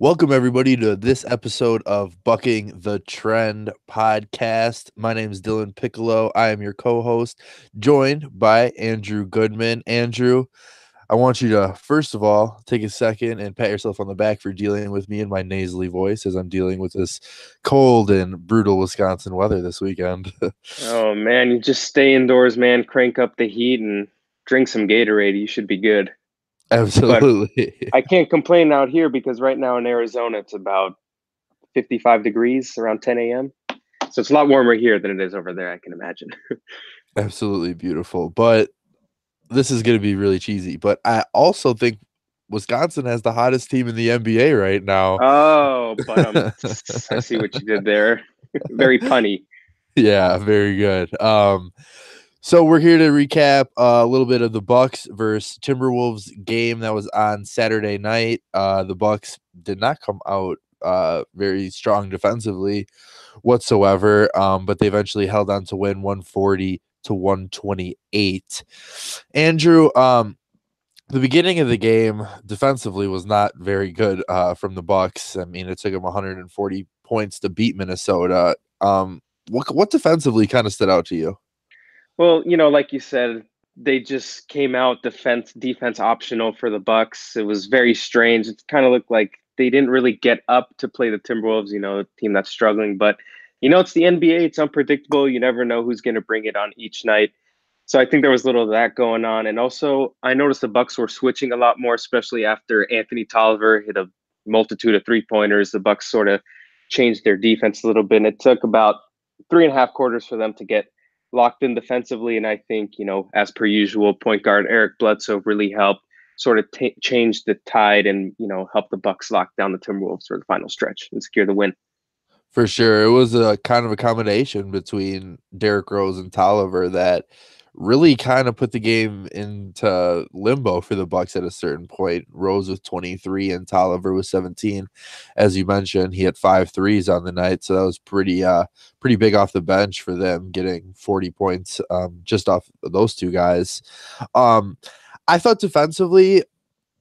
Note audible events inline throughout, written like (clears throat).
Welcome, everybody, to this episode of Bucking the Trend podcast. My name is Dylan Piccolo. I am your co host, joined by Andrew Goodman. Andrew, I want you to, first of all, take a second and pat yourself on the back for dealing with me in my nasally voice as I'm dealing with this cold and brutal Wisconsin weather this weekend. (laughs) oh, man, you just stay indoors, man, crank up the heat and drink some Gatorade. You should be good. Absolutely. But I (laughs) can't complain out here because right now in Arizona it's about 55 degrees around 10 a.m. So it's a lot warmer here than it is over there, I can imagine. (laughs) Absolutely beautiful. But this is going to be really cheesy. But I also think Wisconsin has the hottest team in the NBA right now. Oh, but um, (laughs) I see what you did there. very punny. Yeah, very good. Um, so we're here to recap uh, a little bit of the Bucks versus Timberwolves game that was on Saturday night. Uh, the Bucks did not come out uh, very strong defensively whatsoever, um, but they eventually held on to win 140 to 128. Andrew, um, the beginning of the game defensively was not very good uh, from the Bucks. I mean, it took them 140 points to beat Minnesota. Um, what what defensively kind of stood out to you? Well, you know, like you said, they just came out defense defense optional for the Bucks. It was very strange. It kind of looked like they didn't really get up to play the Timberwolves, you know, a team that's struggling. But you know, it's the NBA. It's unpredictable. You never know who's going to bring it on each night. So I think there was a little of that going on. And also, I noticed the Bucks were switching a lot more, especially after Anthony Tolliver hit a multitude of three pointers. The Bucks sort of changed their defense a little bit. And it took about three and a half quarters for them to get locked in defensively. And I think, you know, as per usual, point guard Eric Bledsoe really helped sort of t- change the tide and, you know, help the Bucks lock down the Timberwolves for the final stretch and secure the win. For sure. It was a kind of a combination between Derrick Rose and Tolliver that really kind of put the game into limbo for the Bucks at a certain point. Rose was 23 and Tolliver was 17. As you mentioned, he had five threes on the night, so that was pretty uh pretty big off the bench for them getting 40 points um just off those two guys. Um I thought defensively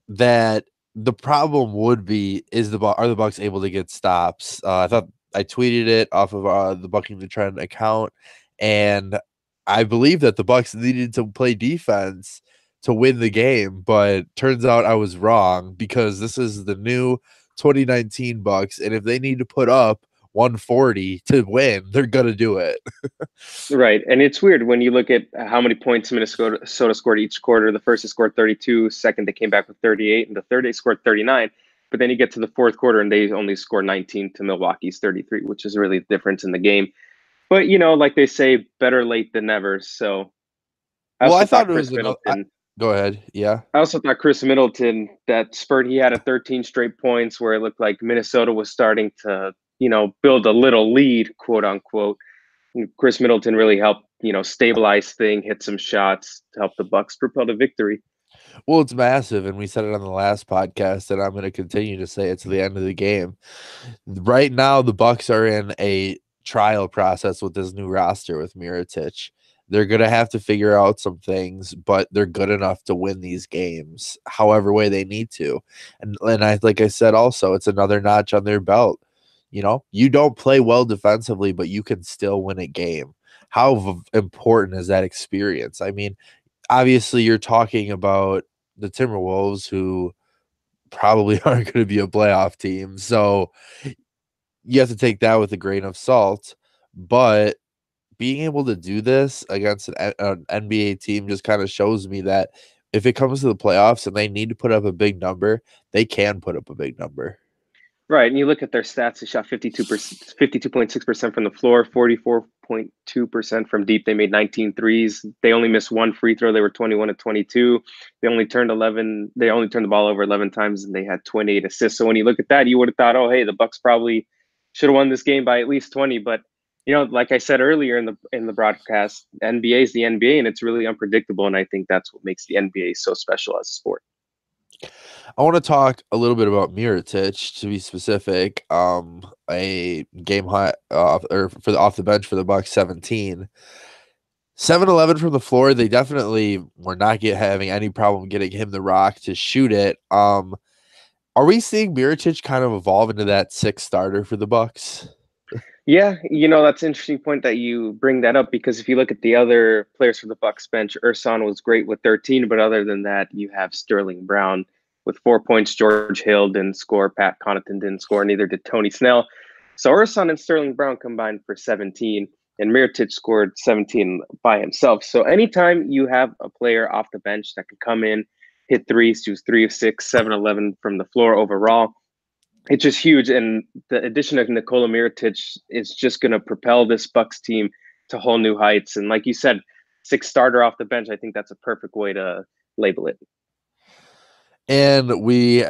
that the problem would be is the are the Bucks able to get stops? Uh, I thought I tweeted it off of uh, the Bucking the Trend account and I believe that the Bucks needed to play defense to win the game, but turns out I was wrong because this is the new 2019 Bucks, and if they need to put up 140 to win, they're gonna do it. (laughs) right, and it's weird when you look at how many points Minnesota scored each quarter. The first they scored 32, second they came back with 38, and the third they scored 39. But then you get to the fourth quarter and they only score 19 to Milwaukee's 33, which is really the difference in the game. But you know, like they say, better late than never. So, I well, I thought, thought it was Middleton. I, go ahead. Yeah. I also thought Khris Middleton that spurt he had a 13 straight points where it looked like Minnesota was starting to you know build a little lead, quote unquote. And Khris Middleton really helped you know stabilize thing, hit some shots to help the Bucks propel to victory. Well, it's massive, and we said it on the last podcast, and I'm going to continue to say it to the end of the game. Right now, the Bucks are in a trial process with this new roster with Mirotic. They're going to have to figure out some things, but they're good enough to win these games however way they need to. And and I like I said also, it's another notch on their belt. You know, you don't play well defensively, but you can still win a game. How v- important is that experience? I mean, obviously you're talking about the Timberwolves who probably (laughs) aren't going to be a playoff team. So you have to take that with a grain of salt. But being able to do this against an, an NBA team just kind of shows me that if it comes to the playoffs and they need to put up a big number, they can put up a big number. Right. And you look at their stats, they shot 52%, 52.6% from the floor, 44.2% from deep. They made 19 threes. They only missed one free throw. They were 21 to 22. They only turned 11, they only turned the ball over 11 times and they had 28 assists. So when you look at that, you would have thought, oh, hey, the Bucks probably should have won this game by at least 20. But you know, like I said earlier in the in the broadcast, NBA is the NBA and it's really unpredictable. And I think that's what makes the NBA so special as a sport. I want to talk a little bit about Mirotic to be specific. Um, a game high off or for the off the bench for the Bucks 17. 7-11 from the floor. They definitely were not get having any problem getting him the rock to shoot it. Um, Are we seeing Mirotic kind of evolve into that sixth starter for the Bucks? Yeah, you know that's an interesting point that you bring that up because if you look at the other players for the Bucks bench, Ersan was great with 13, but other than that, you have Sterling Brown with four points. George Hill didn't score. Pat Connaughton didn't score. Neither did Tony Snell. So Ersan and Sterling Brown combined for 17, and Mirotic scored 17 by himself. So anytime you have a player off the bench that can come in, hit threes, he was three of six, seven, 11 from the floor overall it's just huge. And the addition of Nikola Mirotic is just going to propel this Bucks team to whole new heights. And like you said, six starter off the bench. I think that's a perfect way to label it. And we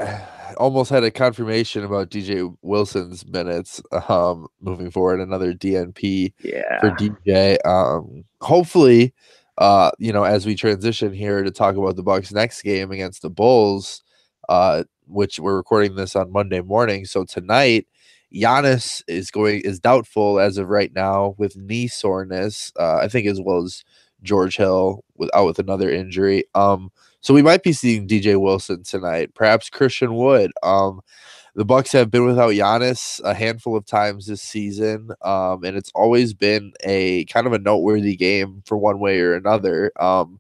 almost had a confirmation about DJ Wilson's minutes um, moving forward. Another DNP yeah. for DJ. Um, hopefully, uh, you know, as we transition here to talk about the Bucks' next game against the Bulls, uh, which we're recording this on Monday morning. So tonight, Giannis is going is doubtful as of right now with knee soreness. Uh, I think as well as George Hill with out with another injury. Um, so we might be seeing DJ Wilson tonight, perhaps Christian Wood. Um, the Bucks have been without Giannis a handful of times this season, um, and it's always been a kind of a noteworthy game for one way or another. Um,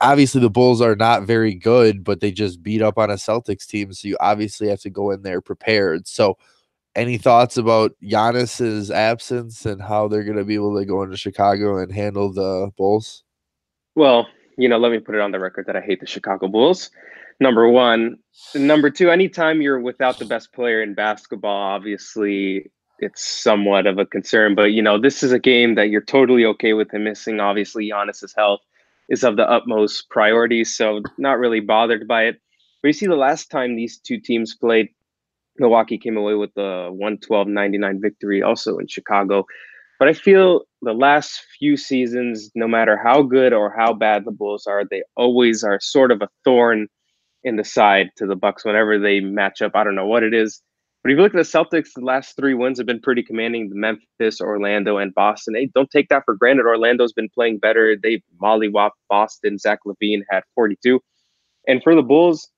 obviously the Bulls are not very good, but they just beat up on a Celtics team, so you obviously have to go in there prepared. So, any thoughts about Giannis's absence and how they're going to be able to go into Chicago and handle the Bulls? Well, you know, let me put it on the record that I hate the Chicago Bulls. Number one, number two. Anytime you're without the best player in basketball, obviously it's somewhat of a concern. But you know, this is a game that you're totally okay with him missing. Obviously, Giannis's health is of the utmost priority. So not really bothered by it. But you see, the last time these two teams played, Milwaukee came away with the 112-99 victory, also in Chicago. But I feel the last few seasons, no matter how good or how bad the Bulls are, they always are sort of a thorn in the side to the Bucks whenever they match up. I don't know what it is. But if you look at the Celtics, the last three wins have been pretty commanding. The Memphis, Orlando, and Boston. Hey, don't take that for granted. Orlando's been playing better. They mollywop Boston. Zach LaVine had 42. And for the Bulls,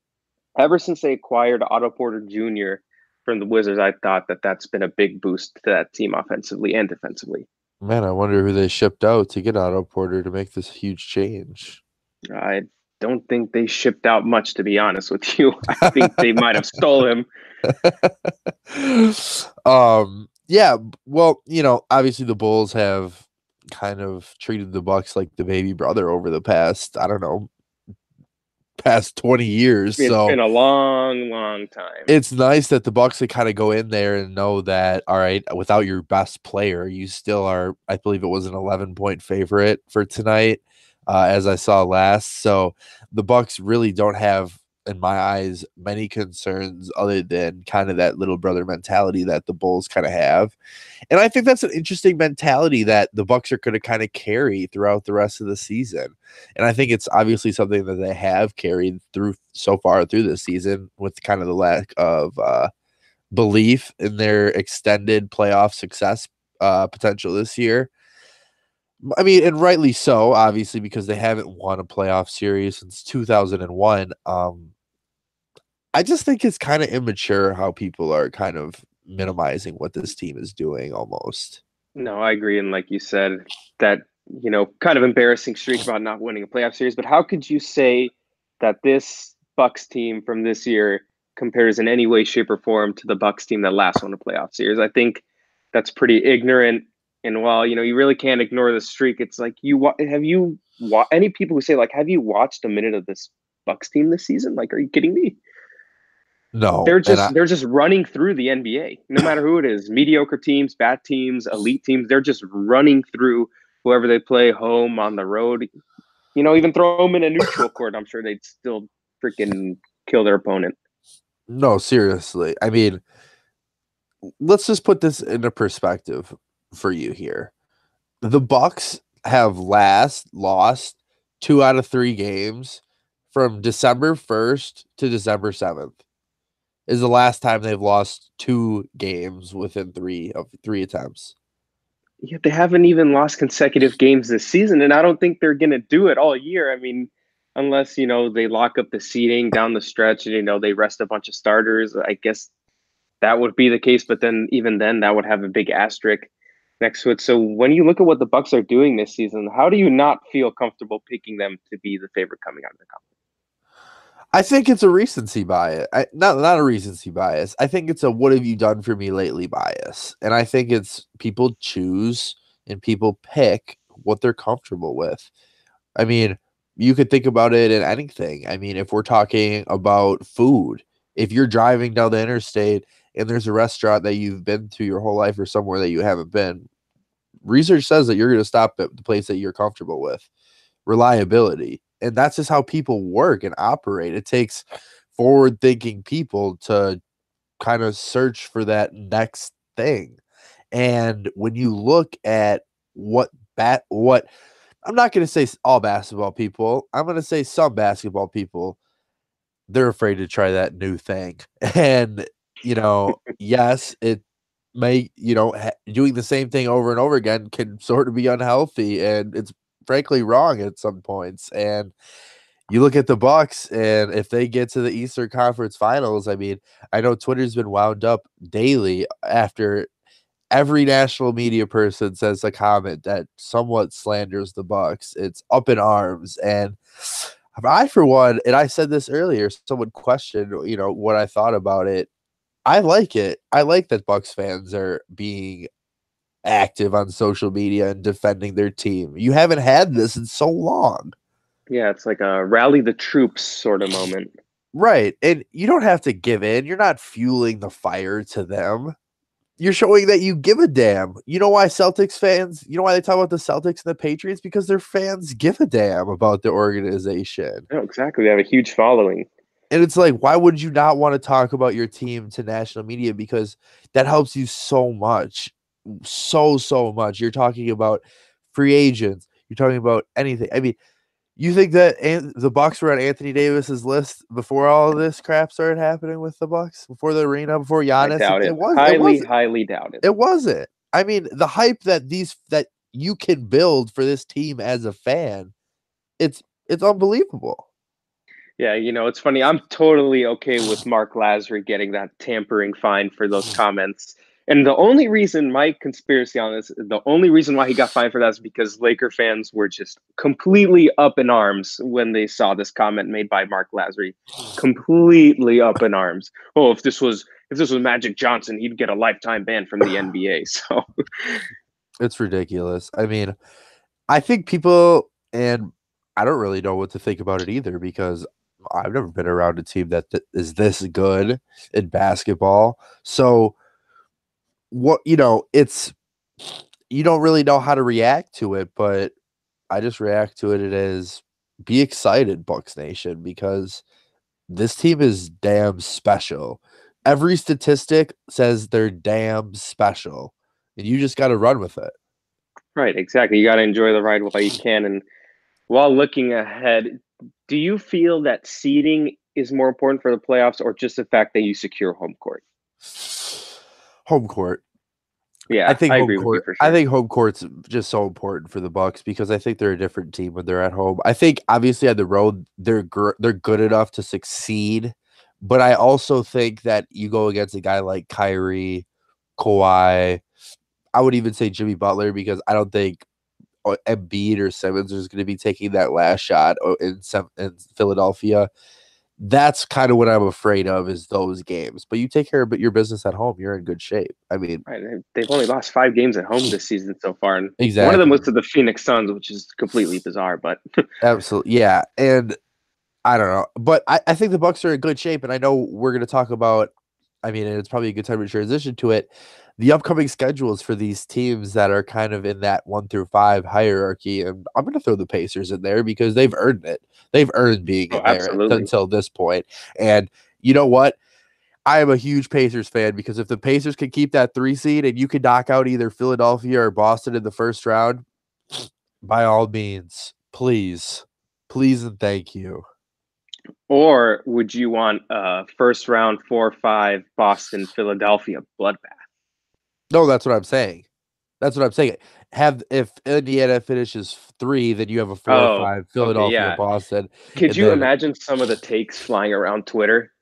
ever since they acquired Otto Porter Jr. from the Wizards, I thought that that's been a big boost to that team offensively and defensively. Man, I wonder who they shipped out to get Otto Porter to make this huge change. I don't think they shipped out much, to be honest with you. (laughs) I think they might have stole him. (laughs) um, yeah. Well, you know, obviously the Bulls have kind of treated the Bucks like the baby brother over the past, I don't know, past 20 years. It's so been a long, long time. It's nice that the Bucks can kind of go in there and know that all right, without your best player, you still are, I believe it was an 11 point favorite for tonight uh, as I saw last. So the Bucks really don't have, in my eyes, many concerns other than kind of that little brother mentality that the Bulls kind of have. And I think that's an interesting mentality that the Bucks are going to kind of carry throughout the rest of the season. And I think it's obviously something that they have carried through so far through this season with kind of the lack of uh, belief in their extended playoff success uh, potential this year. I mean, and rightly so, obviously, because they haven't won a playoff series since 2001. Um, I just think it's kind of immature how people are kind of minimizing what this team is doing almost. No, I agree. And like you said, that, you know, kind of embarrassing streak about not winning a playoff series. But how could you say that this Bucks team from this year compares in any way, shape, or form to the Bucks team that last won a playoff series? I think that's pretty ignorant and while you know you really can't ignore the streak, it's like you have you any people who say like, have you watched a minute of this Bucks team this season? Like, are you kidding me? No, they're just I, they're just running through the NBA. No matter who it is, mediocre teams, bad teams, elite teams, they're just running through whoever they play, home on the road. You know, even throw them in a neutral (coughs) court, I'm sure they'd still freaking kill their opponent. No, seriously. I mean, let's just put this into perspective for you here. The Bucks have last lost two out of three games from December 1st to December 7th. Is the last time they've lost two games within three of three attempts. Yeah, they haven't even lost consecutive games this season, and I don't think they're gonna do it all year. I mean, unless you know they lock up the seating down the stretch and you know they rest a bunch of starters. I guess that would be the case, but then even then that would have a big asterisk next to it. So when you look at what the Bucks are doing this season, how do you not feel comfortable picking them to be the favorite coming out of the conference? I think it's a recency bias. I, not not a recency bias. I think it's a what have you done for me lately bias. And I think it's people choose and people pick what they're comfortable with. I mean, you could think about it in anything. I mean, if we're talking about food, if you're driving down the interstate and there's a restaurant that you've been to your whole life or somewhere that you haven't been, research says that you're going to stop at the place that you're comfortable with. Reliability and that's just how people work and operate. It takes forward thinking people to kind of search for that next thing. And when you look at what bat what I'm not going to say all basketball people, I'm going to say some basketball people they're afraid to try that new thing. (laughs) And you know, yes, it may, you know, ha- doing the same thing over and over again can sort of be unhealthy and it's frankly wrong at some points. And you look at the Bucks, and if they get to the Eastern Conference Finals, I mean, I know Twitter's been wound up daily after every national media person says a comment that somewhat slanders the Bucks. It's up in arms, and I, for one, and I said this earlier, someone questioned, you know, what I thought about it. I like it. I like that Bucks fans are being active on social media and defending their team. You haven't had this in so long. Yeah, it's like a rally the troops sort of moment. Right. And you don't have to give in. You're not fueling the fire to them. You're showing that you give a damn. You know why Celtics fans, you know why they talk about the Celtics and the Patriots? Because their fans give a damn about the organization. No, exactly. They have a huge following. And it's like, why would you not want to talk about your team to national media? Because that helps you so much so so much. You're talking about free agents. You're talking about anything. I mean, you think that An- the Bucks were on Anthony Davis's list before all this crap started happening with the Bucks, before the arena, before Giannis? I doubt it. it was highly, it highly doubt it. It wasn't. I mean, the hype that these that you can build for this team as a fan, it's it's unbelievable. Yeah, you know, it's funny. I'm totally okay with Mark Lasry getting that tampering fine for those mm. comments. And the only reason my conspiracy on this, the only reason why he got fined for that is because Laker fans were just completely up in arms when they saw this comment made by Mark Lasry. Completely up in arms. Oh, if this was if this was Magic Johnson, he'd get a lifetime ban from the NBA. (laughs) So it's ridiculous. I mean, I think people and I don't really know what to think about it either because I've never been around a team that th- is this good in basketball. So what you know, it's you don't really know how to react to it, but I just react to it as be excited, Bucks Nation, because this team is damn special. Every statistic says they're damn special, and you just got to run with it. Right, exactly. You got to enjoy the ride while you can. And while looking ahead, do you feel that seeding is more important for the playoffs or just the fact that you secure home court? home court. Yeah, I think I home court. Sure. I think home court's just so important for the Bucks because I think they're a different team when they're at home. I think obviously on the road they're gr- they're good enough to succeed, but I also think that you go against a guy like Kyrie, Kawhi. I would even say Jimmy Butler because I don't think Embiid or Simmons is going to be taking that last shot uh, in, in Philadelphia that's kind of what I'm afraid of is those games. But you take care of your business at home, you're in good shape. I mean, right, they've only lost five games at home this season so far, and exactly. one of them was to the Phoenix Suns, which is completely bizarre. But (laughs) absolutely, yeah, and I don't know, but I, I think the Bucks are in good shape, and I know we're going to talk about. I mean, it's probably a good time to transition to it the upcoming schedules for these teams that are kind of in that one through five hierarchy. And I'm going to throw the Pacers in there because they've earned it. They've earned being oh, in there until this point. And you know what? I am a huge Pacers fan because if the Pacers can keep that three seed and you can knock out either Philadelphia or Boston in the first round, by all means, please, please and thank you. Or would you want a first round four five Boston Philadelphia bloodbath? No, that's what I'm saying. That's what I'm saying. Have if Indiana finishes three, then you have a four Oh, or five okay, Philadelphia, yeah. Boston. Could you then- imagine some of the takes flying around Twitter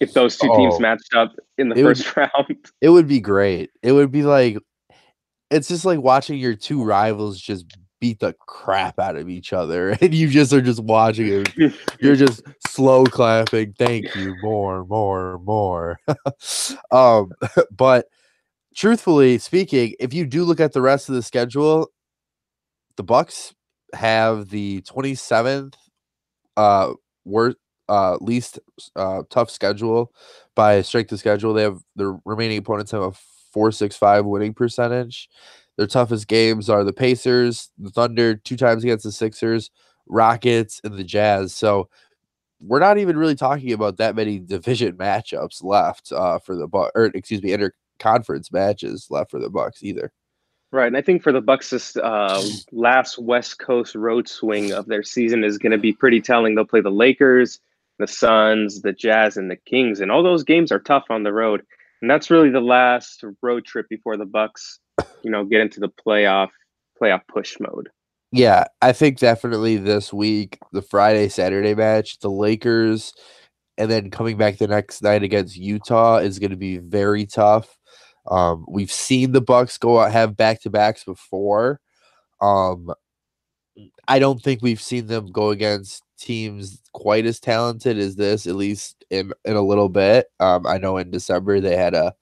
if those two teams Oh. matched up in the It would- first (laughs) round? It would be great. It would be like it's just like watching your two rivals just beat the crap out of each other, (laughs) and you just are just watching it. You're just slow clapping. Thank you. More, more, more. (laughs) um, but truthfully speaking, if you do look at the rest of the schedule, the Bucks have the 27th uh worst uh least uh tough schedule by strength of schedule. They have the remaining opponents have a 465 winning percentage. Their toughest games are the Pacers, the Thunder, two times against the Sixers, Rockets, and the Jazz. So we're not even really talking about that many (laughs) division matchups left uh, for the or excuse me, interconference matches left for the Bucks either. Right, and I think for the Bucks, this uh, last West Coast road swing of their season is going to be pretty telling. They'll play the Lakers, the Suns, the Jazz, and the Kings, and all those games are tough on the road. And that's really the last road trip before the Bucks, you know, get into the playoff playoff push mode. Yeah, I think definitely this week, the Friday Saturday match, the Lakers, and then coming back the next night against Utah is going to be very tough. Um, we've seen the Bucks go out have back to backs before. Um, I don't think we've seen them go against teams quite as talented as this, at least in in a little bit. Um, I know in December they had a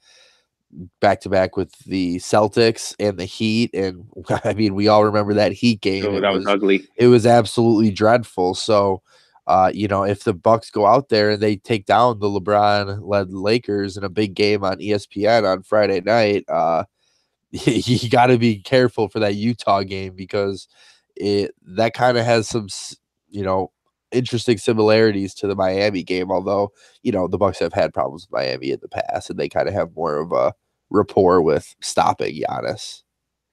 back to back with the Celtics and the Heat, and (laughs) I mean we all remember that Heat game. It that was, was- ugly. it was absolutely dreadful. So, uh, you know, if the Bucks go out there and they take down the LeBron-led Lakers in a big game on ESPN on Friday night, uh, (laughs) you got to be careful for that Utah game because it that kind of has some, you know, interesting similarities to the Miami game. Although, you know, the Bucks have had problems with Miami in the past, and they kind of have more of a rapport with stopping Giannis.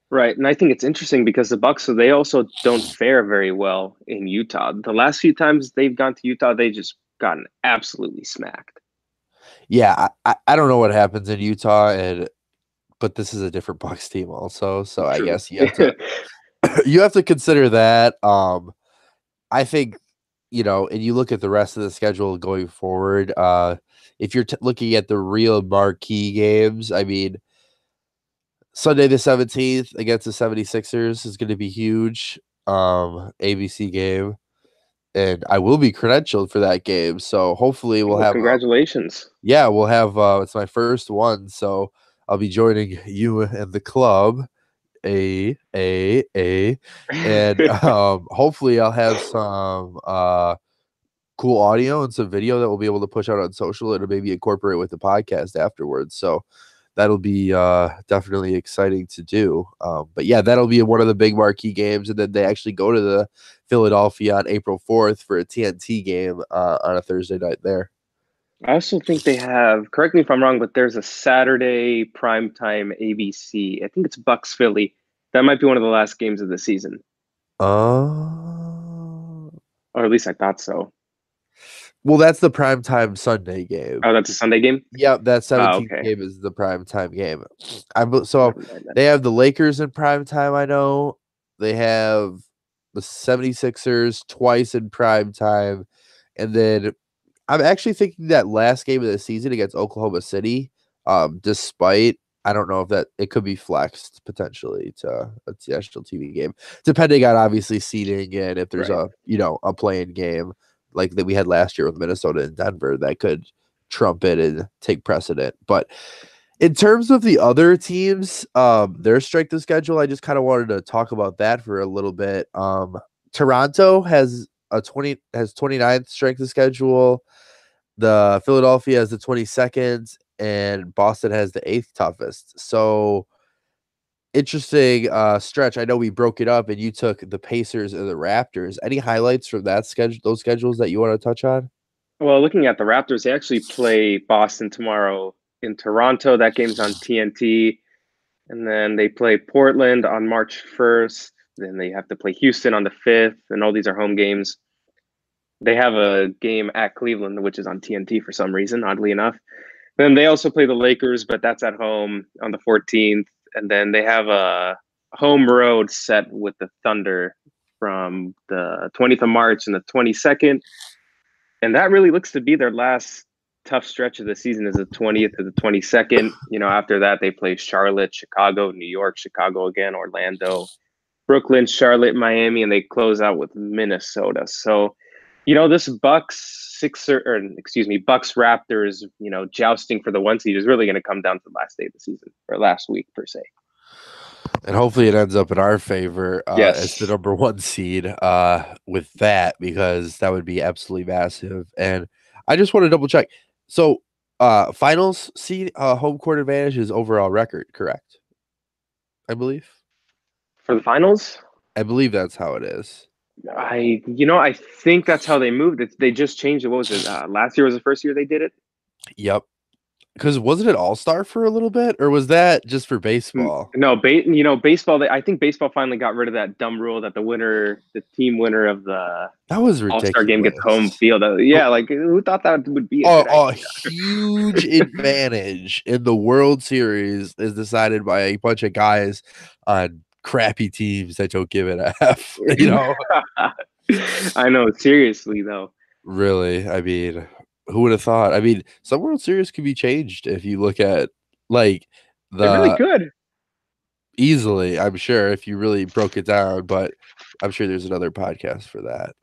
Right, and I think it's interesting because the Bucks, so they also don't fare very well in Utah. The last few times they've gone to Utah, they just gotten absolutely smacked. yeah, I, I- don't know what happens in Utah, and but this is a different Bucks team also, so I guess you have to (laughs) (clears throat) you have to consider that. Um, I think you know, and you look at the rest of the schedule going forward. Uh, if you're t- looking at the real marquee games, I mean, Sunday the seventeenth against the 76ers is going to be huge. Um, ABC game. And I will be credentialed for that game, so hopefully we'll Well, have a- congratulations. yeah, we'll have uh it's my first one, so I'll be joining you and the club. A a a and (laughs) um hopefully I'll have some uh cool audio and some video that we'll be able to push out on social and maybe incorporate with the podcast afterwards. So that'll be uh definitely exciting to do. Um but yeah, that'll be one of the big marquee games and then they actually go to the Philadelphia on April 4th for a TNT game uh on a Thursday night there. I also think they have, correct me if I'm wrong, but there's a Saturday primetime ABC. I think it's Bucks Philly. That might be one of the last games of the season, Oh. or at least I thought so. Well, that's the prime time Sunday game. Oh, that's a Sunday game? Yep, that 17th okay. game is the prime time game. I so Never mind then. they have the Lakers in prime time, I know. They have the 76ers twice in prime time. And then I'm actually thinking that last game of the season against Oklahoma City, um, despite I don't know if that it could be flexed potentially to a national TV game, depending on obviously seating and if there's Right. a you know a playing game like that we had last year with Minnesota and Denver that could trump it and take precedent. But in terms of the other teams, um, their strength of schedule, I just kind of wanted to talk about that for a little bit. Um, Toronto has a 20 has 29th strength of schedule. The Philadelphia has the 22nd, and Boston has the eighth toughest. So interesting uh stretch. I know we broke it up and you took the Pacers and the Raptors. Any highlights from that schedule those schedules that you want to touch on? Well, looking at the Raptors, they actually play Boston tomorrow in Toronto. That game's on TNT. And then they play Portland on March 1st. Then they have to play Houston on the 5th. And all these are home games. They have a game at Cleveland, which is on TNT for some reason, oddly enough. Then they also play the Lakers, but that's at home on the 14th. And then they have a home road set with the Thunder from the 20th of March and the 22nd. And that really looks to be their last tough stretch of the season is the 20th to the 22nd. You know, after that they play Charlotte, Chicago, New York, Chicago again, Orlando, Brooklyn, Charlotte, Miami, and they close out with Minnesota. So, you know, this Bucks Sixer or excuse me, Bucks Raptors, you know, jousting for the one seed is really going to come down to the last day of the season or last week per se and hopefully it ends up in our favor uh, Yes. as the number one seed uh, with that because that would be absolutely massive. And I just want to double check. So, uh, finals seed uh, home court advantage is overall record, correct? I believe. for the finals. I believe that's how it is. I, you know, I think that's how they moved it. They just changed it. What was it? Uh, last year was the first year they did it. Yep. Because wasn't it All Star for a little bit, or was that just for baseball? No, ba- you know, baseball. They, I think baseball finally got rid of that dumb rule that the winner, the team winner of the That was All. Star game gets home field. Uh, yeah, like who thought that would be? A Oh, a huge (laughs) advantage in the World Series is decided by a bunch of guys on crappy teams that don't give it a (laughs) F. (laughs) You know, I know. Seriously though, really. I mean, who would have thought? I mean, some World Series could be changed if you look at like the they're really good. easily. I'm sure if you really broke it down, but I'm sure there's another podcast for that.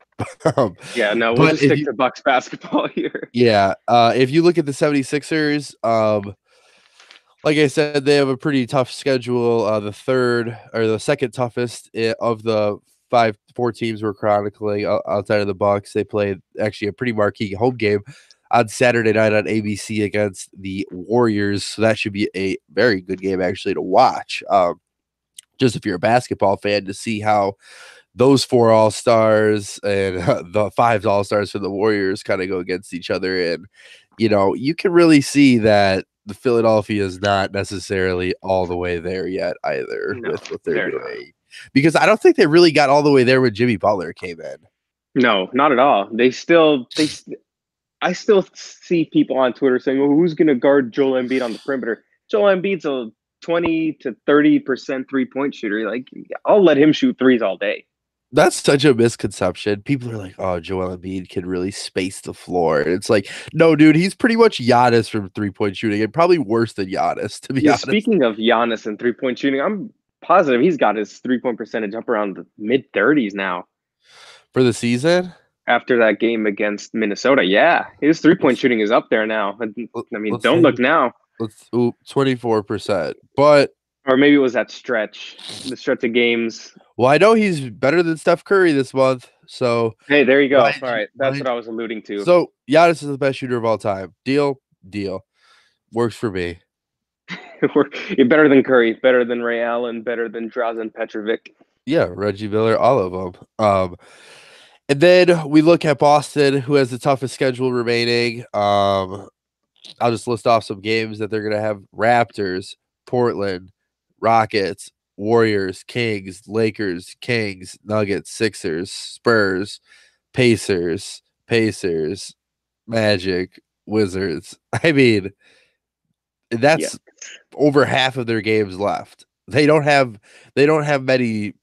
(laughs) um, Yeah, no, we'll just stick you- to Bucks basketball here. Yeah. Uh, if you look at the 76ers, um, like I said, they have a pretty tough schedule. Uh, the third or the second toughest of the five, four teams we're chronicling outside of the Bucks. They played actually a pretty marquee home game on Saturday night on ABC against the Warriors. So that should be a very good game actually to watch. Um, just if you're a basketball fan to see how those four all stars and (laughs) the five all stars for the Warriors kind of go against each other. And, you know, you can really see that the Philadelphia is not necessarily all the way there yet either No, with what they're, they're not. doing. Because I don't think they really got all the way there when Jimmy Butler came in. No, not at all. They still they. I still see people on Twitter saying, "Well, who's going to guard Joel Embiid on the perimeter?" Joel Embiid's a twenty to thirty percent three point shooter. Like, I'll let him shoot threes all day. That's such a misconception. People are like, "Oh, Joel Embiid can really space the floor." And it's like, no, dude, he's pretty much Giannis from three point shooting, and probably worse than Giannis, to be Yeah, honest. speaking of Giannis and three point shooting, I'm positive he's got his three point percentage up around the mid thirties now. For the season, After that game against Minnesota, yeah, his three point shooting is up there now. I mean, let's don't see. look now. let's twenty four percent. But Or maybe it was that stretch, the stretch of games. Well, I know he's better than Steph Curry this month. So Hey, there you go. Mind All you- right, that's what I was alluding to. so Giannis is the best shooter of all time. Deal, deal. Works for me. (laughs) We're you're better than Curry, better than Ray Allen, better than Drazen Petrovic. Yeah, Reggie Miller, all of them. Um, and then we look at Boston, who has the toughest schedule remaining. Um, I'll just list off some games that they're going to have: Raptors, Portland, Rockets, Warriors, Kings, Lakers, Kings, Nuggets, Sixers, Spurs, Pacers, Pacers, Magic, Wizards. (laughs) I mean, that's over half of their games left. They don't have they don't have many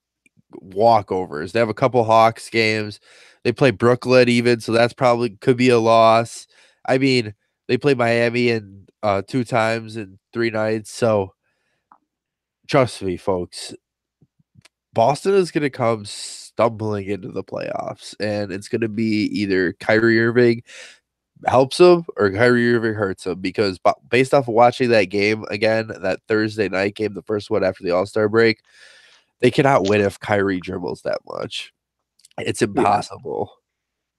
walkovers. They have a couple Hawks games. They play Brooklyn even, so that's probably could be a loss. I mean, they play Miami in uh two times in three nights. So trust me, folks. Boston is gonna come stumbling into the playoffs, and it's gonna be either Kyrie Irving helps him or Kyrie Irving hurts him because based off of watching that game again, that Thursday night game, the first one after the All Star break, they cannot win if Kyrie dribbles that much. It's impossible.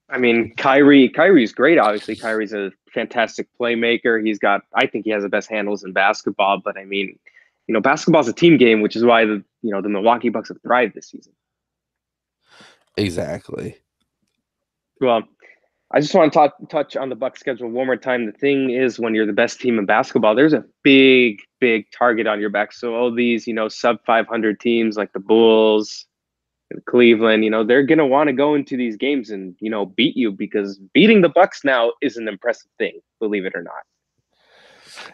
I mean, Kyrie. Kyrie's great. Obviously, Kyrie's a fantastic playmaker. He's got. I think he has the best handles in basketball. But I mean, you know, basketball's a team game, which is why the you know the Milwaukee Bucks have thrived this season. Exactly. Well, I just want to talk, touch on the Bucks schedule one more time. The thing is, when you're the best team in basketball, there's a big, big target on your back. So all these, you know, sub 500 teams like the Bulls, and Cleveland, you know, they're gonna want to go into these games and you know beat you because beating the Bucks now is an impressive thing, believe it or not.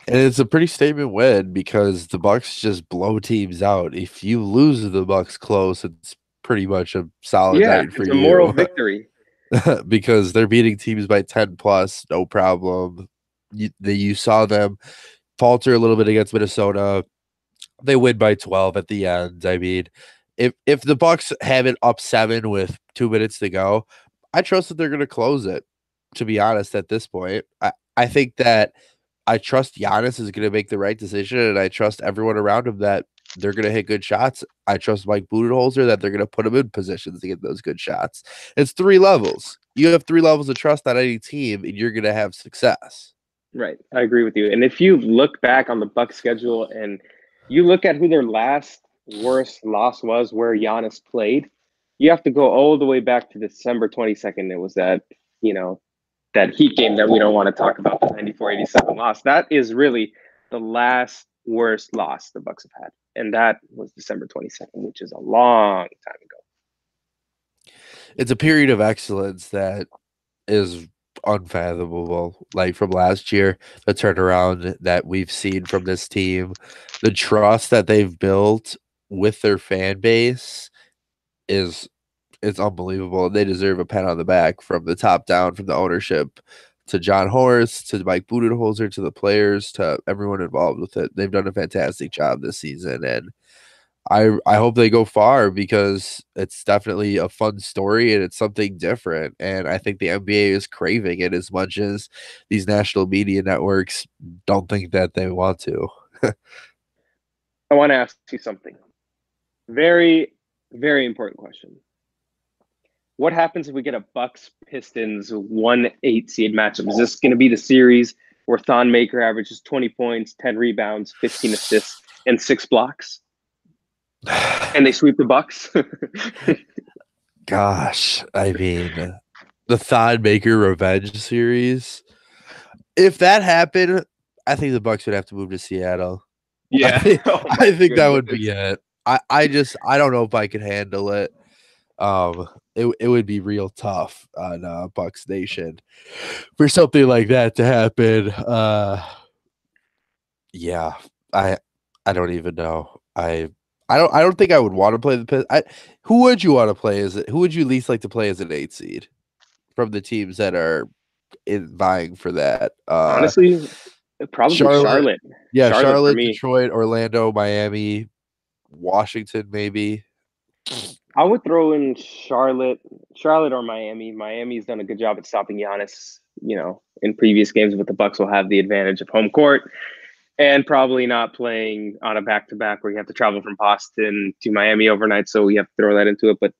And it's a pretty statement win because the Bucks just blow teams out. If you lose the Bucks close, it's pretty much a solid yeah, night for it's you. a moral (laughs) victory. because they're beating teams by 10 plus, no problem. You, the, you saw them falter a little bit against Minnesota. They win by 12 at the end. I mean, if if the Bucks have it up 7 with 2 minutes to go, I trust that they're going to close it. To be honest at this point, I I think that I trust Giannis is going to make the right decision and I trust everyone around him that they're going to hit good shots. I trust Mike Budenholzer that they're going to put him in positions to get those good shots. It's three levels. You have three levels of trust on any team, and you're going to have success. Right, I agree with you. And if you look back on the Buck schedule and you look at who their last worst loss was, where Giannis played, you have to go all the way back to December twenty second. It was that you know that Heat game that we don't want to talk about the 94-87 loss. That is really the last worst loss the Bucks have had and that was December 22nd, which is a long time ago. It's a period of excellence that is unfathomable. Like from last year, the turnaround that we've seen from this team, the trust that they've built with their fan base is it's unbelievable. They deserve a pat on the back from the top down, from the ownership to Jon Horst, to Mike Budenholzer, to the players, to everyone involved with it. They've done a fantastic job this season, and I I hope they go far because it's definitely a fun story and it's something different. And I think the NBA is craving it as much as these national media networks don't think that they want to. (laughs) I want to ask you something. Very, very important question. What happens if we get a Bucks Pistons one eight seed matchup? Is this going to be the series where Thon Maker averages 20 points, 10 rebounds, 15 assists, and six blocks? and they sweep the Bucks? (laughs) Gosh, I mean, the Thon Maker revenge series. If that happened, I think the Bucks would have to move to Seattle. Yeah, I think, (laughs) oh I think that would be it. I, I just I don't know if I could handle it. Um, it, it would be real tough on uh, Bucks Nation for something like that to happen. Uh, yeah, I I don't even know. I I don't I don't think I would want to play the I, who would you want to play as it? Who would you least like to play as an eight seed from the teams that are in vying for that? Uh, Honestly, probably Charlotte. Charlotte. Yeah, Charlotte, Charlotte Detroit, Orlando, Miami, Washington, maybe. I would throw in Charlotte, Charlotte or Miami. Miami's done a good job at stopping Giannis. You know, in previous games, but the Bucks will have the advantage of home court, and probably not playing on a back to back where you have to travel from Boston to Miami overnight. So you have to throw that into it. But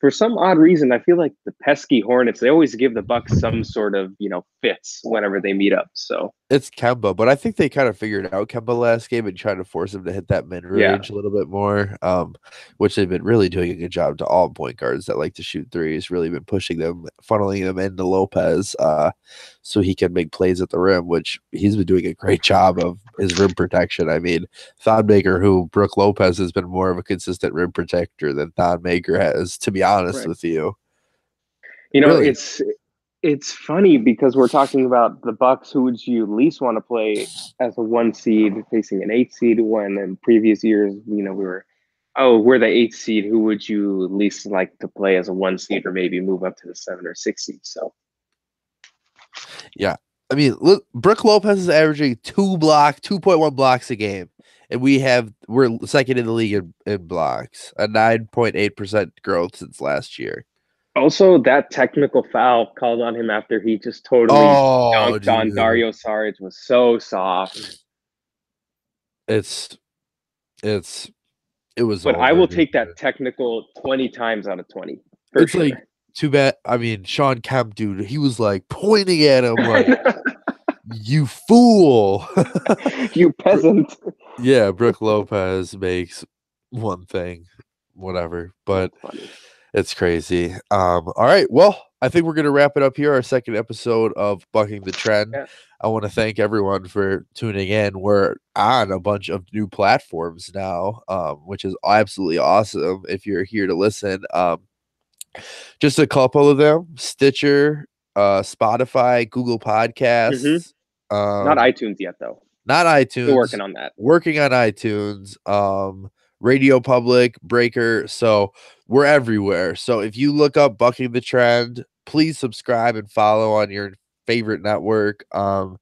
for some odd reason, I feel like the pesky Hornets, they always give the Bucks some sort of, you know, fits whenever they meet up. So it's Kemba, but I think they kind of figured out Kemba last game and tried to force him to hit that mid range yeah. a little bit more. Um, which they've been really doing a good job to all point guards that like to shoot threes, really been pushing them, funneling them into Lopez, uh, so he can make plays at the rim, which he's been doing a great (laughs) job of his rim protection. I mean, Thon Maker, who Brook Lopez has been more of a consistent rim protector than Thon Maker has, to be honest right. with you. You know, really. it's it's funny because we're talking about the Bucks. Who would you least want to play as a one seed facing an eight seed? When in previous years, you know, we were, oh, we're the eight seed. Who would you least like to play as a one seed, or maybe move up to the seven or six seed? So, yeah, I mean, look, Brook Lopez is averaging two block, two point one blocks a game, and we have we're second in the league in, in blocks, a nine point eight percent growth since last year. Also, that technical foul called on him after he just totally oh, dunked dude. on Dario Saric was so soft. It's, it's, it was. But I will take that technical twenty times out of twenty. It's sure. like too bad. I mean, Sean Kemp, dude, he was like pointing at him like, (laughs) "You fool, (laughs) you peasant." Yeah, Brook Lopez makes one thing, whatever, but it's crazy. Um, all right. Well, I think we're going to wrap it up here. Our second episode of Bucking the Trend. Yeah. I want to thank everyone for tuning in. We're on a bunch of new platforms now, um, which is absolutely awesome. If you're here to listen, um, just a couple of them: Stitcher, uh, Spotify, Google Podcasts. Mm-hmm. Um, Not iTunes yet, though. not iTunes. Still working on that. Working on iTunes, um, Radio Public, Breaker. So we're everywhere. So if you look up Bucking the Trend, please subscribe and follow on your favorite network. Um,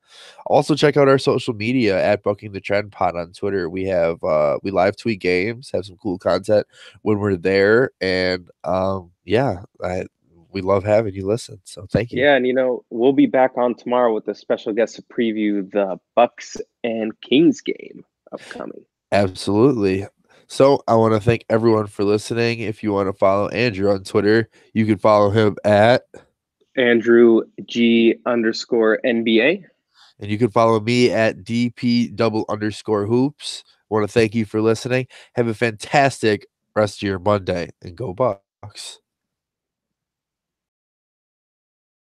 also check out our social media at Bucking the Trend Pod on Twitter. We have uh we live tweet games, have some cool content when we're there, and um yeah, I we love having you listen. So thank you. Yeah, and you know we'll be back on tomorrow with a special guest to preview the Bucks and Kings game upcoming. Absolutely. So I want to thank everyone for listening. If you want to follow Andrew on Twitter, you can follow him at Andrew G underscore NBA. And you can follow me at DP double underscore hoops. I want to thank you for listening. Have a fantastic rest of your Monday and go Bucks.